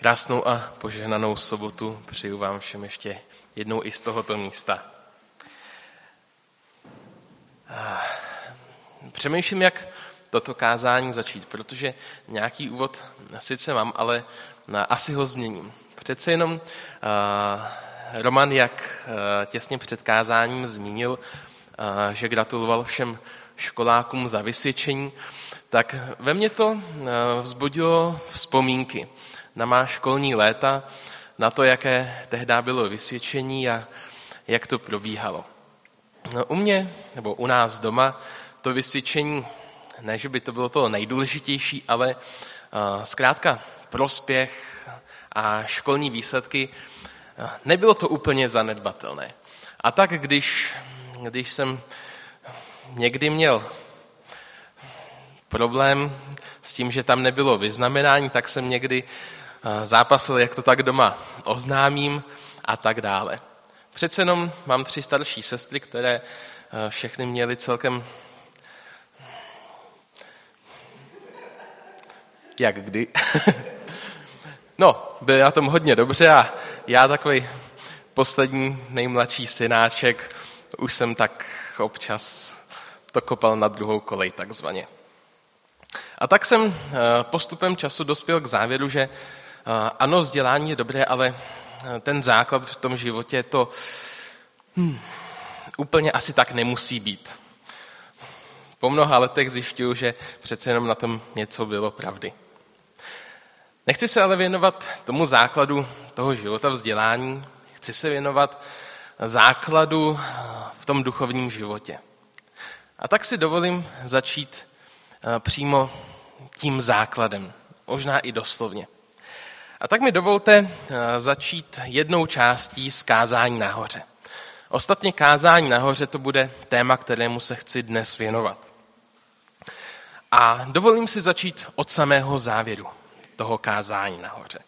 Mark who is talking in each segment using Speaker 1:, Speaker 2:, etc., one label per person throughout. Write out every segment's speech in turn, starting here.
Speaker 1: Krásnou a požehnanou sobotu přeju vám všem ještě jednou i z tohoto místa. Přemýšlím, jak toto kázání začít, protože nějaký úvod sice mám, ale asi ho změním. Přece jenom Roman, jak těsně před kázáním zmínil, že gratuloval všem školákům za vysvědčení, tak ve mně to vzbudilo vzpomínky na má školní léta, na to, jaké tehdy bylo vysvědčení a jak to probíhalo. No, u mě, nebo u nás doma, to vysvědčení, ne, že by to bylo to nejdůležitější, ale uh, zkrátka prospěch a školní výsledky, uh, nebylo to úplně zanedbatelné. A tak, když, když jsem někdy měl problém s tím, že tam nebylo vyznamenání, tak jsem někdy zápasil, jak to tak doma oznámím a tak dále. Přece jenom mám tři starší sestry, které všechny měly celkem jak kdy. no, byli na tom hodně dobře a já takový poslední nejmladší synáček už jsem tak občas to kopal na druhou kolej takzvaně. A tak jsem postupem času dospěl k závěru, že ano, vzdělání je dobré, ale ten základ v tom životě to hmm, úplně asi tak nemusí být. Po mnoha letech zjišťuju, že přece jenom na tom něco bylo pravdy. Nechci se ale věnovat tomu základu toho života vzdělání, chci se věnovat základu v tom duchovním životě. A tak si dovolím začít přímo tím základem, možná i doslovně. A tak mi dovolte eh, začít jednou částí z kázání nahoře. Ostatně kázání nahoře to bude téma, kterému se chci dnes věnovat. A dovolím si začít od samého závěru toho kázání nahoře.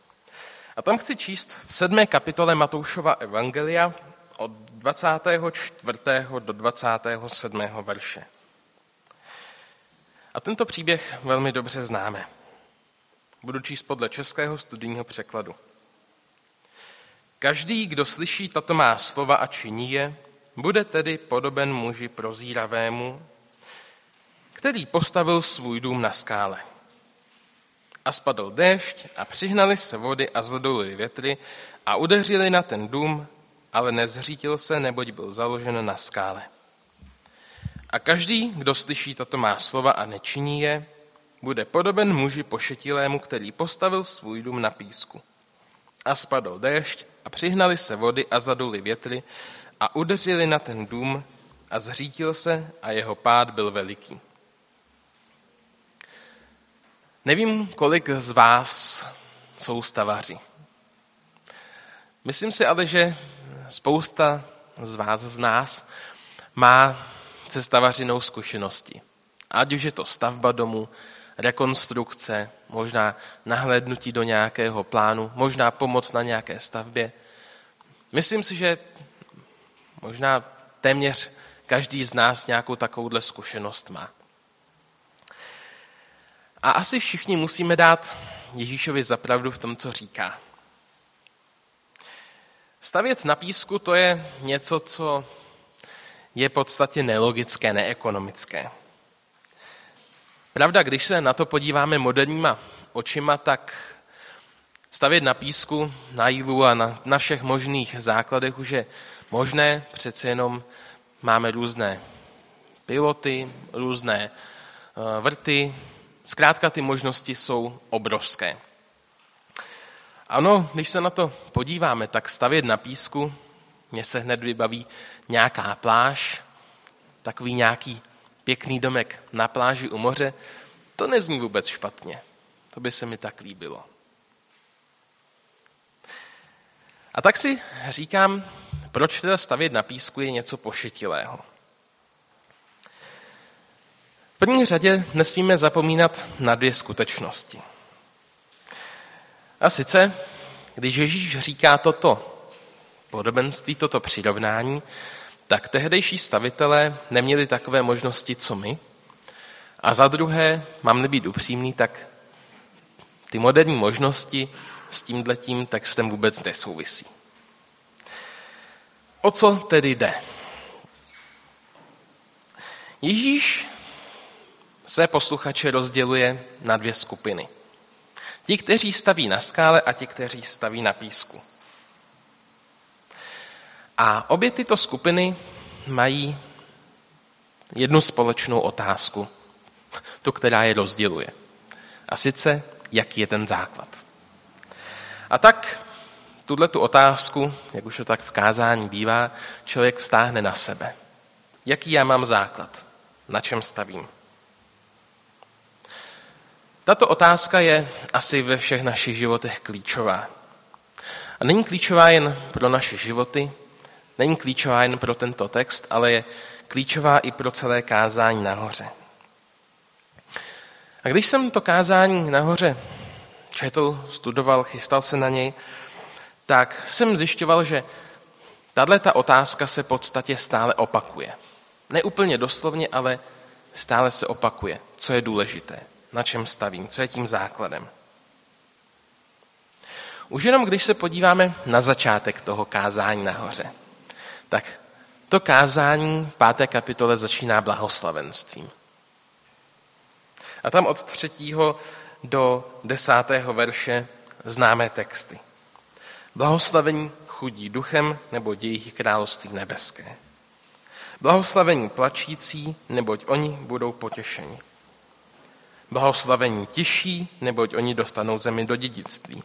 Speaker 1: A tam chci číst v sedmé kapitole Matoušova Evangelia od 24. do 27. verše. A tento příběh velmi dobře známe. Budu číst podle českého studijního překladu. Každý, kdo slyší tato má slova a činí je, bude tedy podoben muži prozíravému, který postavil svůj dům na skále. A spadl déšť a přihnali se vody a zledolily větry a udeřili na ten dům, ale nezřítil se, neboť byl založen na skále. A každý, kdo slyší tato má slova a nečiní je, bude podoben muži pošetilému, který postavil svůj dům na písku. A spadl déšť a přihnali se vody a zaduli větry a udeřili na ten dům a zřítil se a jeho pád byl veliký. Nevím, kolik z vás jsou stavaři. Myslím si ale, že spousta z vás, z nás, má se stavařinou zkušenosti. Ať už je to stavba domu, rekonstrukce, možná nahlédnutí do nějakého plánu, možná pomoc na nějaké stavbě. Myslím si, že možná téměř každý z nás nějakou takovouhle zkušenost má. A asi všichni musíme dát Ježíšovi zapravdu v tom, co říká. Stavět na písku to je něco, co je v podstatě nelogické, neekonomické. Pravda, když se na to podíváme moderníma očima, tak stavět na písku, na jílu a na, na všech možných základech už je možné, přece jenom máme různé piloty, různé uh, vrty, zkrátka ty možnosti jsou obrovské. Ano, když se na to podíváme, tak stavět na písku, mně se hned vybaví nějaká pláž, takový nějaký pěkný domek na pláži u moře, to nezní vůbec špatně. To by se mi tak líbilo. A tak si říkám, proč teda stavět na písku je něco pošetilého. V první řadě nesmíme zapomínat na dvě skutečnosti. A sice, když Ježíš říká toto podobenství, toto přirovnání, tak tehdejší stavitelé neměli takové možnosti, co my. A za druhé, mám nebýt upřímný, tak ty moderní možnosti s tímhletím textem vůbec nesouvisí. O co tedy jde? Ježíš své posluchače rozděluje na dvě skupiny. Ti, kteří staví na skále a ti, kteří staví na písku. A obě tyto skupiny mají jednu společnou otázku, tu, která je rozděluje. A sice, jaký je ten základ. A tak tuhle tu otázku, jak už to tak v kázání bývá, člověk vztáhne na sebe. Jaký já mám základ? Na čem stavím? Tato otázka je asi ve všech našich životech klíčová. A není klíčová jen pro naše životy, není klíčová jen pro tento text, ale je klíčová i pro celé kázání nahoře. A když jsem to kázání nahoře četl, studoval, chystal se na něj, tak jsem zjišťoval, že tahle ta otázka se v podstatě stále opakuje. Ne úplně doslovně, ale stále se opakuje. Co je důležité? Na čem stavím? Co je tím základem? Už jenom když se podíváme na začátek toho kázání nahoře, tak to kázání v páté kapitole začíná blahoslavenstvím. A tam od třetího do desátého verše známé texty. Blahoslavení chudí duchem, nebo jejich království nebeské. Blahoslavení plačící, neboť oni budou potěšeni. Blahoslavení tiší, neboť oni dostanou zemi do dědictví.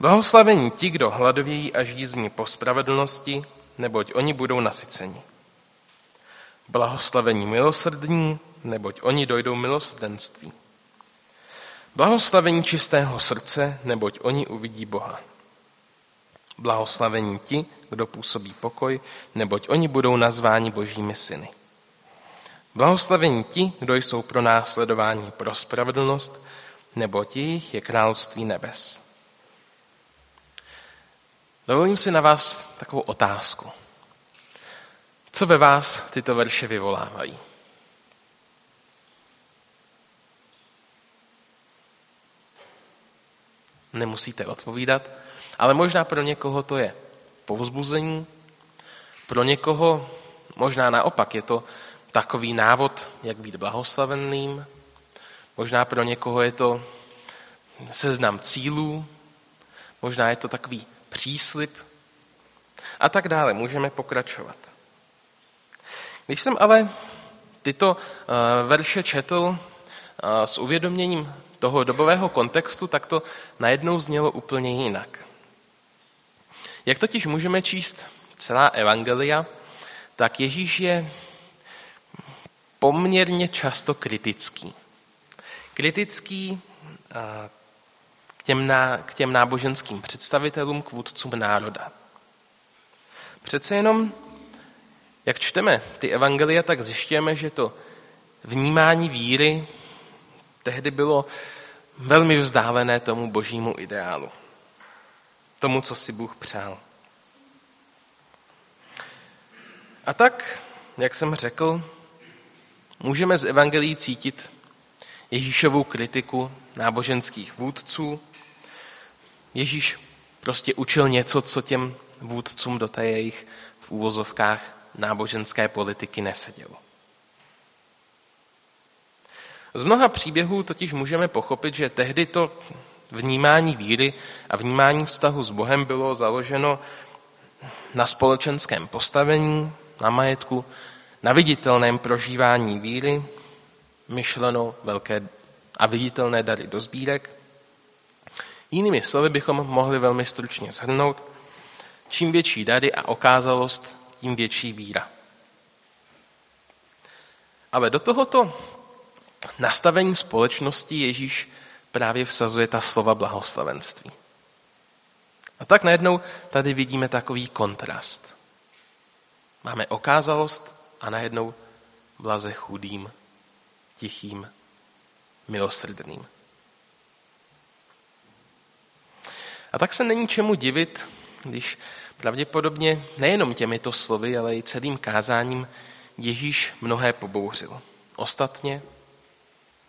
Speaker 1: Blahoslavení ti, kdo hladovějí a žízní po spravedlnosti, neboť oni budou nasyceni. Blahoslavení milosrdní, neboť oni dojdou milosrdenství. Blahoslavení čistého srdce, neboť oni uvidí Boha. Blahoslavení ti, kdo působí pokoj, neboť oni budou nazváni božími syny. Blahoslavení ti, kdo jsou pro následování pro spravedlnost, neboť jejich je království nebes. Dovolím si na vás takovou otázku. Co ve vás tyto verše vyvolávají? Nemusíte odpovídat, ale možná pro někoho to je povzbuzení, pro někoho možná naopak je to takový návod, jak být blahoslaveným, možná pro někoho je to seznam cílů, možná je to takový příslip a tak dále. Můžeme pokračovat. Když jsem ale tyto uh, verše četl uh, s uvědoměním toho dobového kontextu, tak to najednou znělo úplně jinak. Jak totiž můžeme číst celá evangelia, tak Ježíš je poměrně často kritický. Kritický uh, k těm, ná, k těm náboženským představitelům, k vůdcům národa. Přece jenom, jak čteme ty evangelia, tak zjišťujeme, že to vnímání víry tehdy bylo velmi vzdálené tomu božímu ideálu. Tomu, co si Bůh přál. A tak, jak jsem řekl, můžeme z evangelií cítit Ježíšovou kritiku náboženských vůdců, Ježíš prostě učil něco, co těm vůdcům do té jejich v úvozovkách náboženské politiky nesedělo. Z mnoha příběhů totiž můžeme pochopit, že tehdy to vnímání víry a vnímání vztahu s Bohem bylo založeno na společenském postavení, na majetku, na viditelném prožívání víry, myšleno velké a viditelné dary do sbírek, Jinými slovy bychom mohli velmi stručně shrnout, čím větší dary a okázalost, tím větší víra. Ale do tohoto nastavení společnosti Ježíš právě vsazuje ta slova blahoslavenství. A tak najednou tady vidíme takový kontrast. Máme okázalost a najednou blaze chudým, tichým, milosrdným. A tak se není čemu divit, když pravděpodobně nejenom těmito slovy, ale i celým kázáním Ježíš mnohé pobouřil. Ostatně,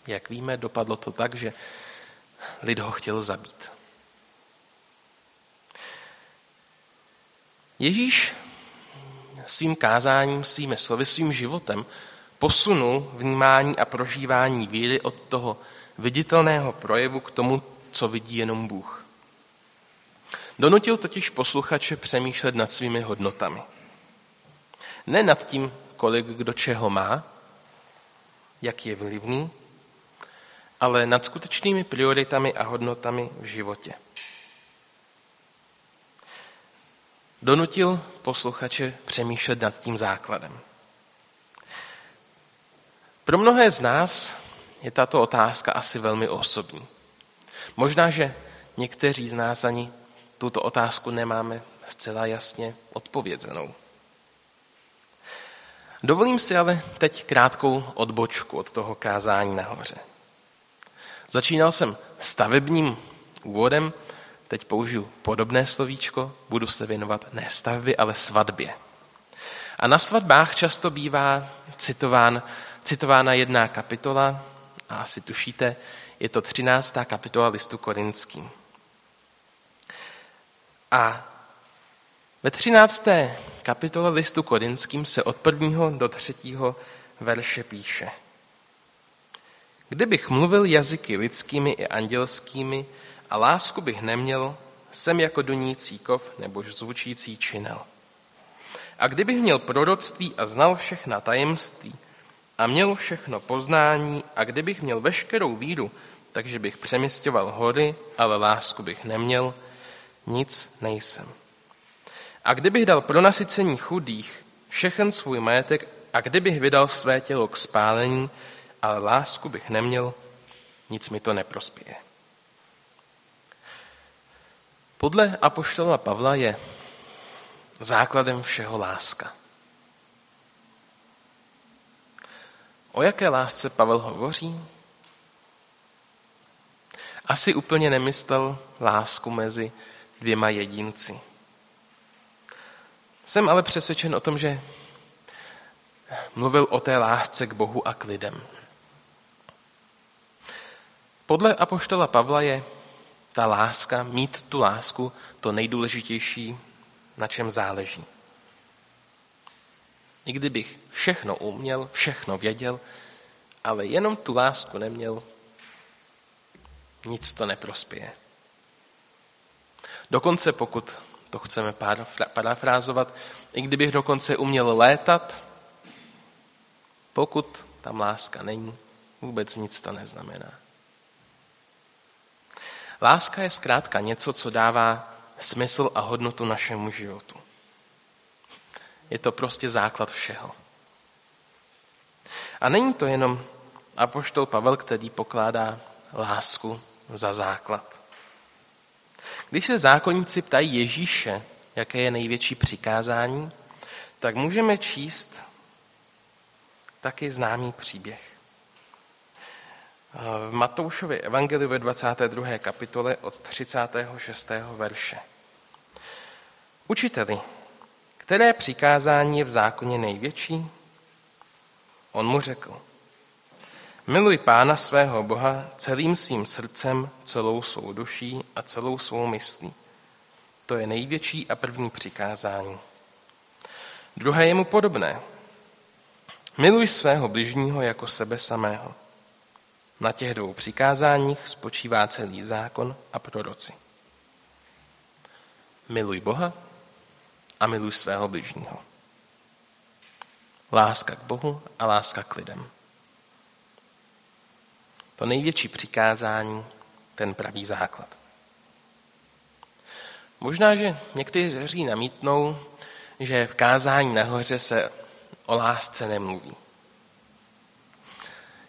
Speaker 1: jak víme, dopadlo to tak, že lid ho chtěl zabít. Ježíš svým kázáním, svými slovy, svým životem posunul vnímání a prožívání víry od toho viditelného projevu k tomu, co vidí jenom Bůh. Donutil totiž posluchače přemýšlet nad svými hodnotami. Ne nad tím, kolik kdo čeho má, jak je vlivný, ale nad skutečnými prioritami a hodnotami v životě. Donutil posluchače přemýšlet nad tím základem. Pro mnohé z nás je tato otázka asi velmi osobní. Možná, že někteří z nás ani tuto otázku nemáme zcela jasně odpovězenou. Dovolím si ale teď krátkou odbočku od toho kázání nahoře. Začínal jsem stavebním úvodem, teď použiju podobné slovíčko, budu se věnovat ne stavbě, ale svatbě. A na svatbách často bývá citován, citována jedna kapitola, a asi tušíte, je to 13. kapitola listu korinským. A ve 13. kapitole listu korinským se od prvního do třetího verše píše. Kdybych mluvil jazyky lidskými i andělskými a lásku bych neměl, jsem jako dunící kov nebo zvučící činel. A kdybych měl proroctví a znal všechna tajemství a měl všechno poznání a kdybych měl veškerou víru, takže bych přeměstěval hory, ale lásku bych neměl, nic nejsem. A kdybych dal pro nasycení chudých všechen svůj majetek a kdybych vydal své tělo k spálení, ale lásku bych neměl, nic mi to neprospěje. Podle apoštola Pavla je základem všeho láska. O jaké lásce Pavel hovoří? Asi úplně nemyslel lásku mezi dvěma jedinci. Jsem ale přesvědčen o tom, že mluvil o té lásce k Bohu a k lidem. Podle apoštola Pavla je ta láska, mít tu lásku, to nejdůležitější, na čem záleží. I kdybych všechno uměl, všechno věděl, ale jenom tu lásku neměl, nic to neprospěje. Dokonce pokud to chceme parafrázovat, i kdybych dokonce uměl létat, pokud tam láska není, vůbec nic to neznamená. Láska je zkrátka něco, co dává smysl a hodnotu našemu životu. Je to prostě základ všeho. A není to jenom apoštol Pavel, který pokládá lásku za základ. Když se zákonníci ptají Ježíše, jaké je největší přikázání, tak můžeme číst taky známý příběh. V Matoušově evangeliu ve 22. kapitole od 36. verše. Učiteli, které přikázání je v zákoně největší? On mu řekl, Miluj Pána svého Boha celým svým srdcem, celou svou duší a celou svou myslí. To je největší a první přikázání. Druhé je mu podobné. Miluj svého bližního jako sebe samého. Na těch dvou přikázáních spočívá celý zákon a proroci. Miluj Boha a miluj svého bližního. Láska k Bohu a láska k lidem. To největší přikázání, ten pravý základ. Možná, že někteří namítnou, že v kázání nahoře se o lásce nemluví.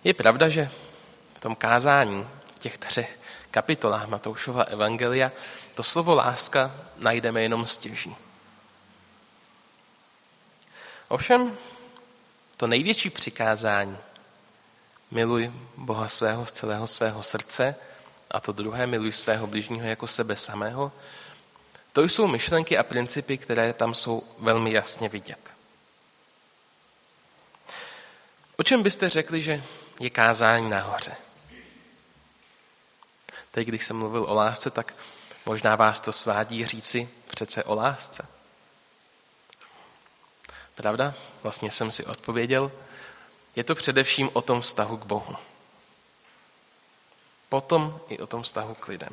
Speaker 1: Je pravda, že v tom kázání, v těch třech kapitolách Matoušova Evangelia, to slovo láska najdeme jenom stěží. Ovšem, to největší přikázání, miluj Boha svého z celého svého srdce a to druhé, miluj svého bližního jako sebe samého, to jsou myšlenky a principy, které tam jsou velmi jasně vidět. O čem byste řekli, že je kázání nahoře? Teď, když jsem mluvil o lásce, tak možná vás to svádí říci přece o lásce. Pravda? Vlastně jsem si odpověděl. Je to především o tom vztahu k Bohu. Potom i o tom vztahu k lidem.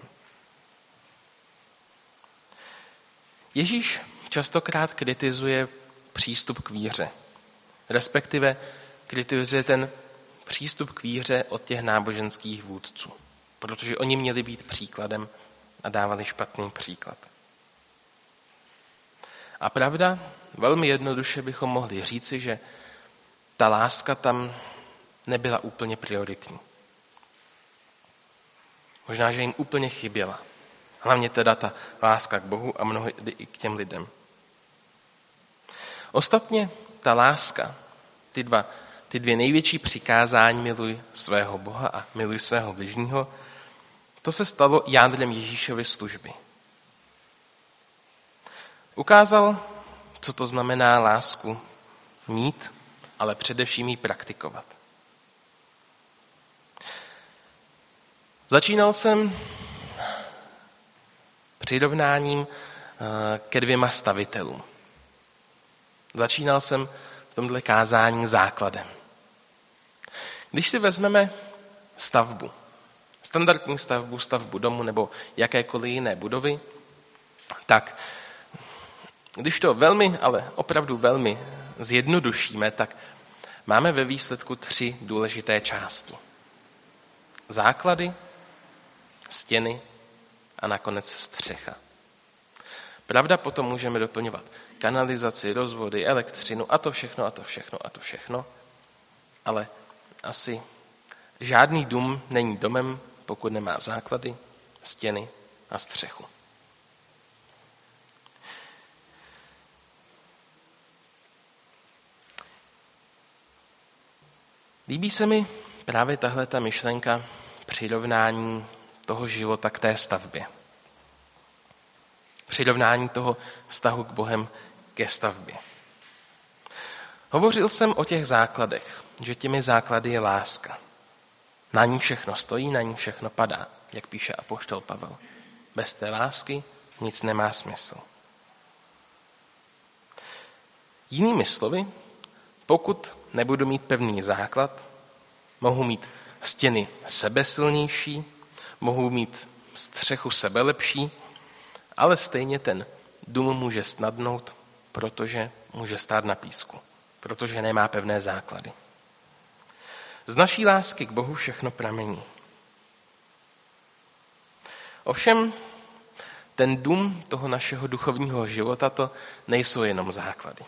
Speaker 1: Ježíš častokrát kritizuje přístup k víře. Respektive kritizuje ten přístup k víře od těch náboženských vůdců. Protože oni měli být příkladem a dávali špatný příklad. A pravda, velmi jednoduše bychom mohli říci, že ta láska tam nebyla úplně prioritní. Možná, že jim úplně chyběla. Hlavně teda ta láska k Bohu a mnohdy i k těm lidem. Ostatně ta láska, ty, dva, ty dvě největší přikázání, miluj svého Boha a miluj svého bližního, to se stalo jádrem Ježíšovy služby. Ukázal, co to znamená lásku mít, ale především ji praktikovat. Začínal jsem přirovnáním eh, ke dvěma stavitelům. Začínal jsem v tomhle kázání základem. Když si vezmeme stavbu, standardní stavbu, stavbu domu nebo jakékoliv jiné budovy, tak když to velmi, ale opravdu velmi zjednodušíme, tak máme ve výsledku tři důležité části. Základy, stěny a nakonec střecha. Pravda potom můžeme doplňovat kanalizaci, rozvody, elektřinu a to všechno, a to všechno, a to všechno. Ale asi žádný dům není domem, pokud nemá základy, stěny a střechu. Líbí se mi právě tahle ta myšlenka přirovnání toho života k té stavbě. Přirovnání toho vztahu k Bohem ke stavbě. Hovořil jsem o těch základech, že těmi základy je láska. Na ní všechno stojí, na ní všechno padá, jak píše apoštol Pavel. Bez té lásky nic nemá smysl. Jinými slovy, pokud nebudu mít pevný základ, mohu mít stěny sebesilnější, mohu mít střechu sebelepší, ale stejně ten dům může snadnout, protože může stát na písku, protože nemá pevné základy. Z naší lásky k Bohu všechno pramení. Ovšem, ten dům toho našeho duchovního života to nejsou jenom základy.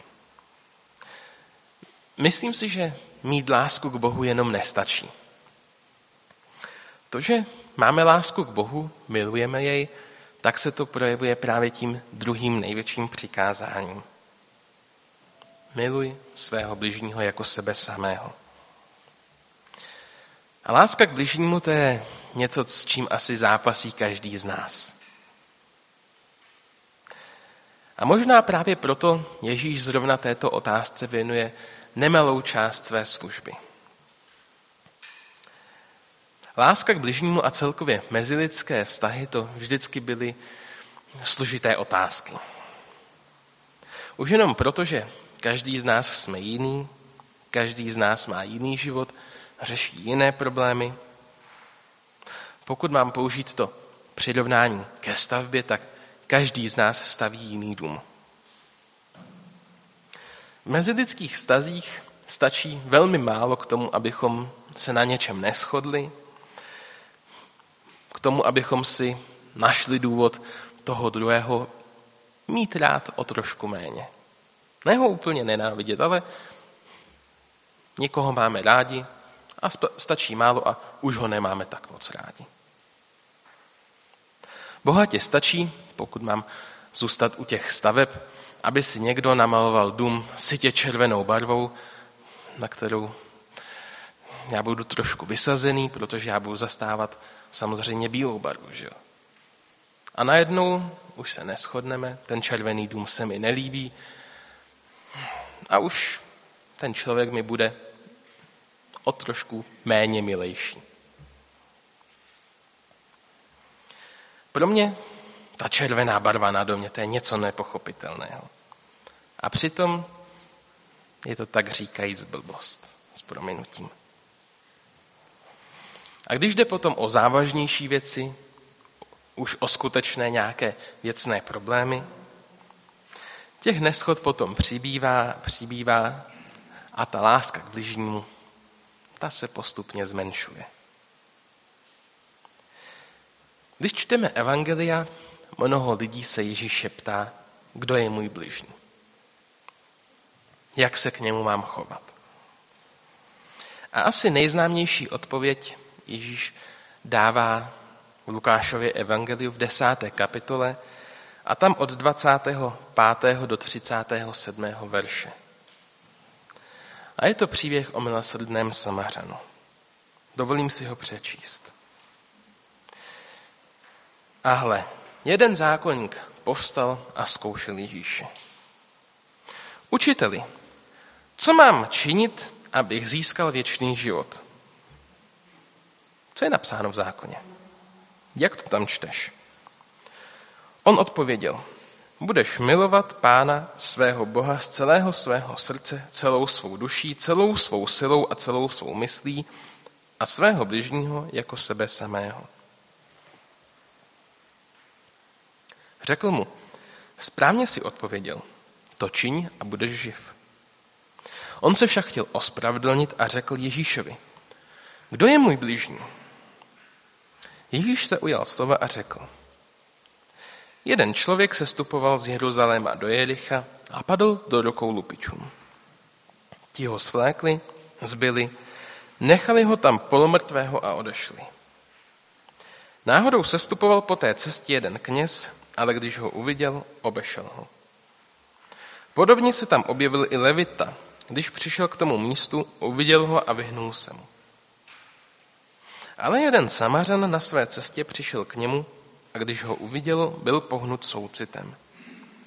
Speaker 1: Myslím si, že mít lásku k Bohu jenom nestačí. To, že máme lásku k Bohu, milujeme jej, tak se to projevuje právě tím druhým největším přikázáním. Miluj svého bližního jako sebe samého. A láska k bližnímu to je něco, s čím asi zápasí každý z nás. A možná právě proto Ježíš zrovna této otázce věnuje nemalou část své služby. Láska k bližnímu a celkově mezilidské vztahy to vždycky byly složité otázky. Už jenom proto, že každý z nás jsme jiný, každý z nás má jiný život, řeší jiné problémy. Pokud mám použít to přirovnání ke stavbě, tak každý z nás staví jiný dům. V mezilidských vztazích stačí velmi málo k tomu, abychom se na něčem neschodli, k tomu, abychom si našli důvod toho druhého mít rád o trošku méně. Ne ho úplně nenávidět, ale někoho máme rádi a stačí málo a už ho nemáme tak moc rádi. Bohatě stačí, pokud mám zůstat u těch staveb, aby si někdo namaloval dům sitě červenou barvou, na kterou já budu trošku vysazený, protože já budu zastávat samozřejmě bílou barvu. Že jo? A najednou už se neschodneme, ten červený dům se mi nelíbí a už ten člověk mi bude o trošku méně milejší. Pro mě ta červená barva na domě, to je něco nepochopitelného. A přitom Je to tak říkajíc blbost s prominutím. A když jde potom o závažnější věci, už o skutečné nějaké věcné problémy, těch neschod potom přibývá, přibývá a ta láska k bližnímu, ta se postupně zmenšuje. Když čteme Evangelia, mnoho lidí se Ježíše ptá, kdo je můj bližní. Jak se k němu mám chovat. A asi nejznámější odpověď Ježíš dává v Lukášově evangeliu v desáté kapitole a tam od 25. do 37. verše. A je to příběh o milosrdném Samařanu. Dovolím si ho přečíst. A hle, jeden zákonník povstal a zkoušel Ježíše. Učiteli, co mám činit, abych získal věčný život? Co je napsáno v zákoně? Jak to tam čteš? On odpověděl, budeš milovat pána svého Boha z celého svého srdce, celou svou duší, celou svou silou a celou svou myslí a svého bližního jako sebe samého. Řekl mu, správně si odpověděl, to čiň a budeš živ. On se však chtěl ospravedlnit a řekl Ježíšovi, kdo je můj blížní? Ježíš se ujal slova a řekl, jeden člověk se stupoval z Jeruzaléma do Jericha a padl do rukou lupičům. Ti ho svlékli, zbyli, nechali ho tam polomrtvého a odešli. Náhodou sestupoval po té cestě jeden kněz, ale když ho uviděl, obešel ho. Podobně se tam objevil i Levita. Když přišel k tomu místu, uviděl ho a vyhnul se mu. Ale jeden samařan na své cestě přišel k němu a když ho uviděl, byl pohnut soucitem.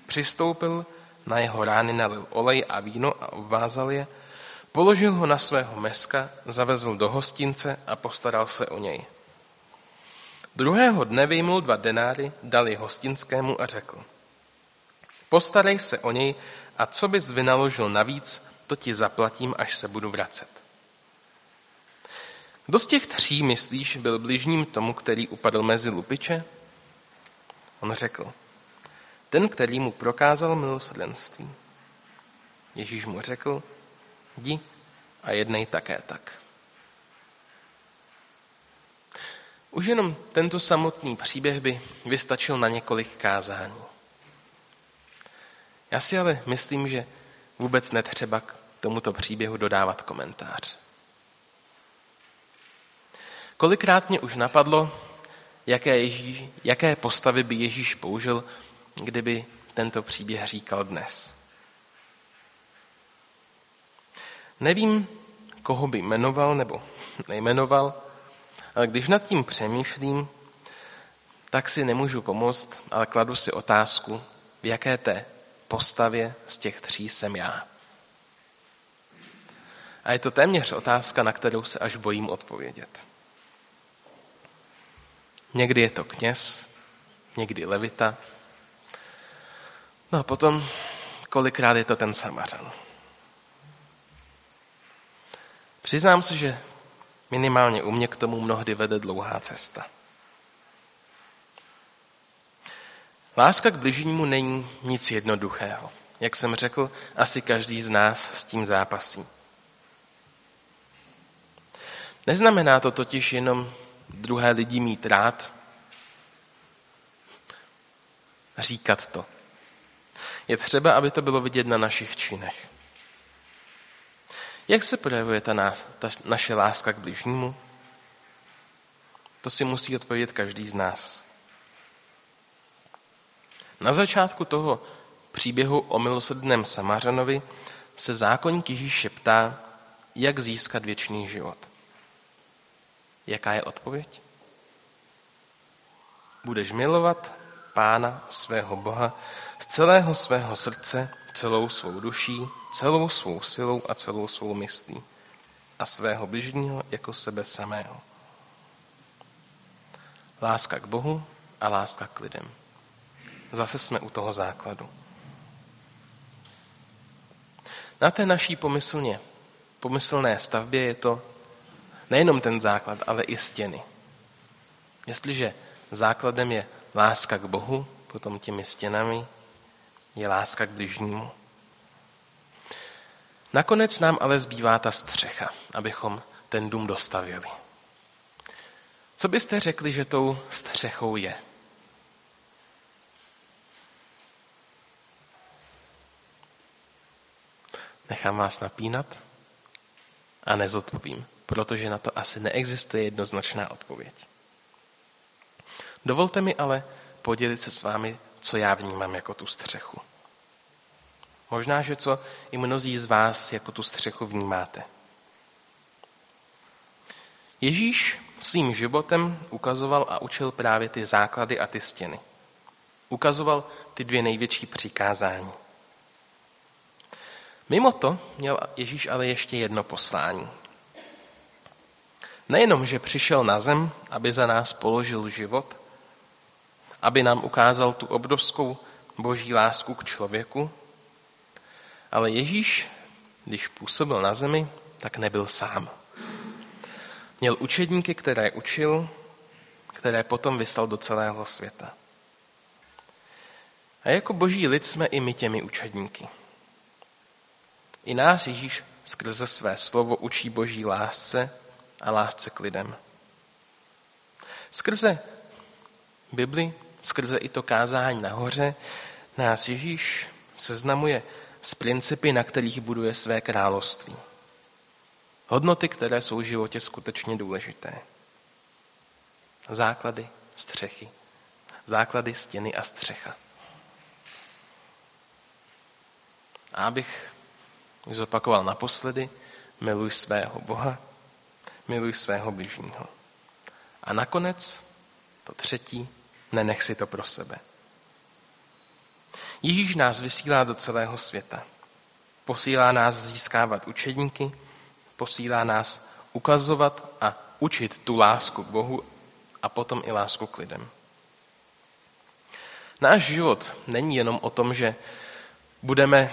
Speaker 1: Přistoupil, na jeho rány nalil olej a víno a obvázal je, položil ho na svého meska, zavezl do hostince a postaral se o něj. Druhého dne vyjmul dva denáry, dal je hostinskému a řekl. Postarej se o něj a co bys vynaložil navíc, to ti zaplatím, až se budu vracet. Kdo z těch tří, myslíš, byl bližním tomu, který upadl mezi lupiče? On řekl, ten, který mu prokázal milosrdenství. Ježíš mu řekl, jdi a jednej také tak. Už jenom tento samotný příběh by vystačil na několik kázání. Já si ale myslím, že vůbec netřeba k tomuto příběhu dodávat komentář. Kolikrát mě už napadlo, jaké, Ježíš, jaké postavy by Ježíš použil, kdyby tento příběh říkal dnes. Nevím, koho by jmenoval nebo nejmenoval, když nad tím přemýšlím, tak si nemůžu pomoct, ale kladu si otázku, v jaké té postavě z těch tří jsem já. A je to téměř otázka, na kterou se až bojím odpovědět. Někdy je to kněz, někdy levita. No a potom, kolikrát je to ten samařan. Přiznám se, že minimálně u mě k tomu mnohdy vede dlouhá cesta. Láska k bližnímu není nic jednoduchého. Jak jsem řekl, asi každý z nás s tím zápasí. Neznamená to totiž jenom druhé lidi mít rád, říkat to. Je třeba, aby to bylo vidět na našich činech. Jak se projevuje ta, nás, ta naše láska k bližnímu? To si musí odpovědět každý z nás. Na začátku toho příběhu o milosrdném Samařanovi se zákonník Ježíš šeptá, jak získat věčný život. Jaká je odpověď? Budeš milovat Pána svého Boha z celého svého srdce, celou svou duší, celou svou silou a celou svou myslí a svého bližního jako sebe samého. Láska k Bohu a láska k lidem. Zase jsme u toho základu. Na té naší pomyslně, pomyslné stavbě je to nejenom ten základ, ale i stěny. Jestliže základem je láska k Bohu, potom těmi stěnami je láska k bližnímu. Nakonec nám ale zbývá ta střecha, abychom ten dům dostavili. Co byste řekli, že tou střechou je? Nechám vás napínat a nezodpovím, protože na to asi neexistuje jednoznačná odpověď. Dovolte mi ale podělit se s vámi, co já vnímám jako tu střechu. Možná, že co i mnozí z vás jako tu střechu vnímáte. Ježíš svým životem ukazoval a učil právě ty základy a ty stěny. Ukazoval ty dvě největší přikázání. Mimo to měl Ježíš ale ještě jedno poslání. Nejenom, že přišel na zem, aby za nás položil život, aby nám ukázal tu obrovskou boží lásku k člověku, ale Ježíš, když působil na zemi, tak nebyl sám. Měl učedníky, které učil, které potom vyslal do celého světa. A jako boží lid jsme i my těmi učedníky. I nás Ježíš skrze své slovo učí boží lásce a lásce k lidem. Skrze Bibli, skrze i to kázání nahoře, nás Ježíš seznamuje s principy, na kterých buduje své království. Hodnoty, které jsou v životě skutečně důležité. Základy, střechy. Základy, stěny a střecha. A abych zopakoval naposledy, miluj svého Boha, miluj svého bližního. A nakonec, to třetí, nenech si to pro sebe. Ježíš nás vysílá do celého světa. Posílá nás získávat učedníky, posílá nás ukazovat a učit tu lásku k Bohu a potom i lásku k lidem. Náš život není jenom o tom, že budeme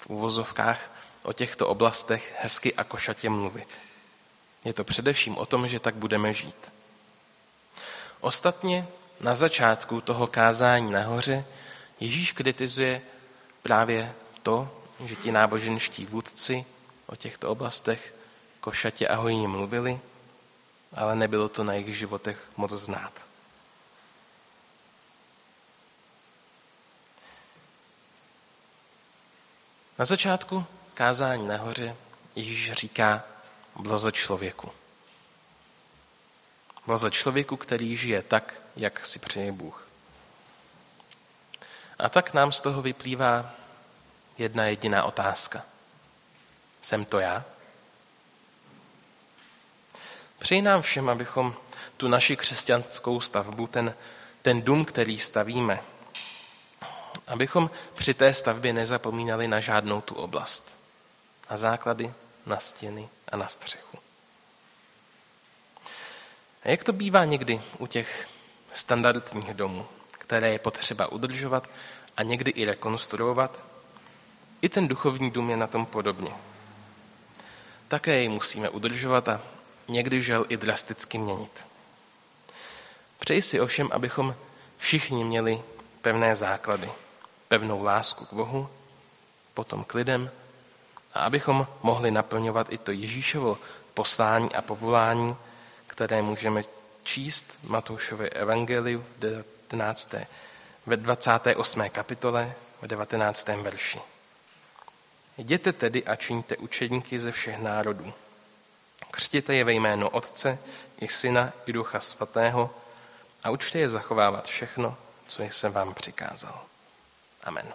Speaker 1: v úvozovkách o těchto oblastech hezky a košatě mluvit. Je to především o tom, že tak budeme žít. Ostatně na začátku toho kázání nahoře Ježíš kritizuje právě to, že ti náboženští vůdci o těchto oblastech košatě a hojně mluvili, ale nebylo to na jejich životech moc znát. Na začátku kázání nahoře Ježíš říká blaze člověku. Blaze člověku, který žije tak, jak si přeje Bůh. A tak nám z toho vyplývá jedna jediná otázka. Jsem to já? Přeji nám všem, abychom tu naši křesťanskou stavbu, ten, ten dům, který stavíme, abychom při té stavbě nezapomínali na žádnou tu oblast. Na základy, na stěny a na střechu. A jak to bývá někdy u těch standardních domů, které je potřeba udržovat a někdy i rekonstruovat, i ten duchovní dům je na tom podobně. Také jej musíme udržovat a někdy žel i drasticky měnit. Přeji si ovšem, abychom všichni měli pevné základy, pevnou lásku k Bohu, potom k lidem a abychom mohli naplňovat i to Ježíšovo poslání a povolání, které můžeme číst v Matoušově evangeliu v 19. ve 28. kapitole v 19. verši. Jděte tedy a čiňte učedníky ze všech národů. Křtěte je ve jméno Otce, i Syna, i Ducha Svatého a učte je zachovávat všechno, co jsem vám přikázal. Amen.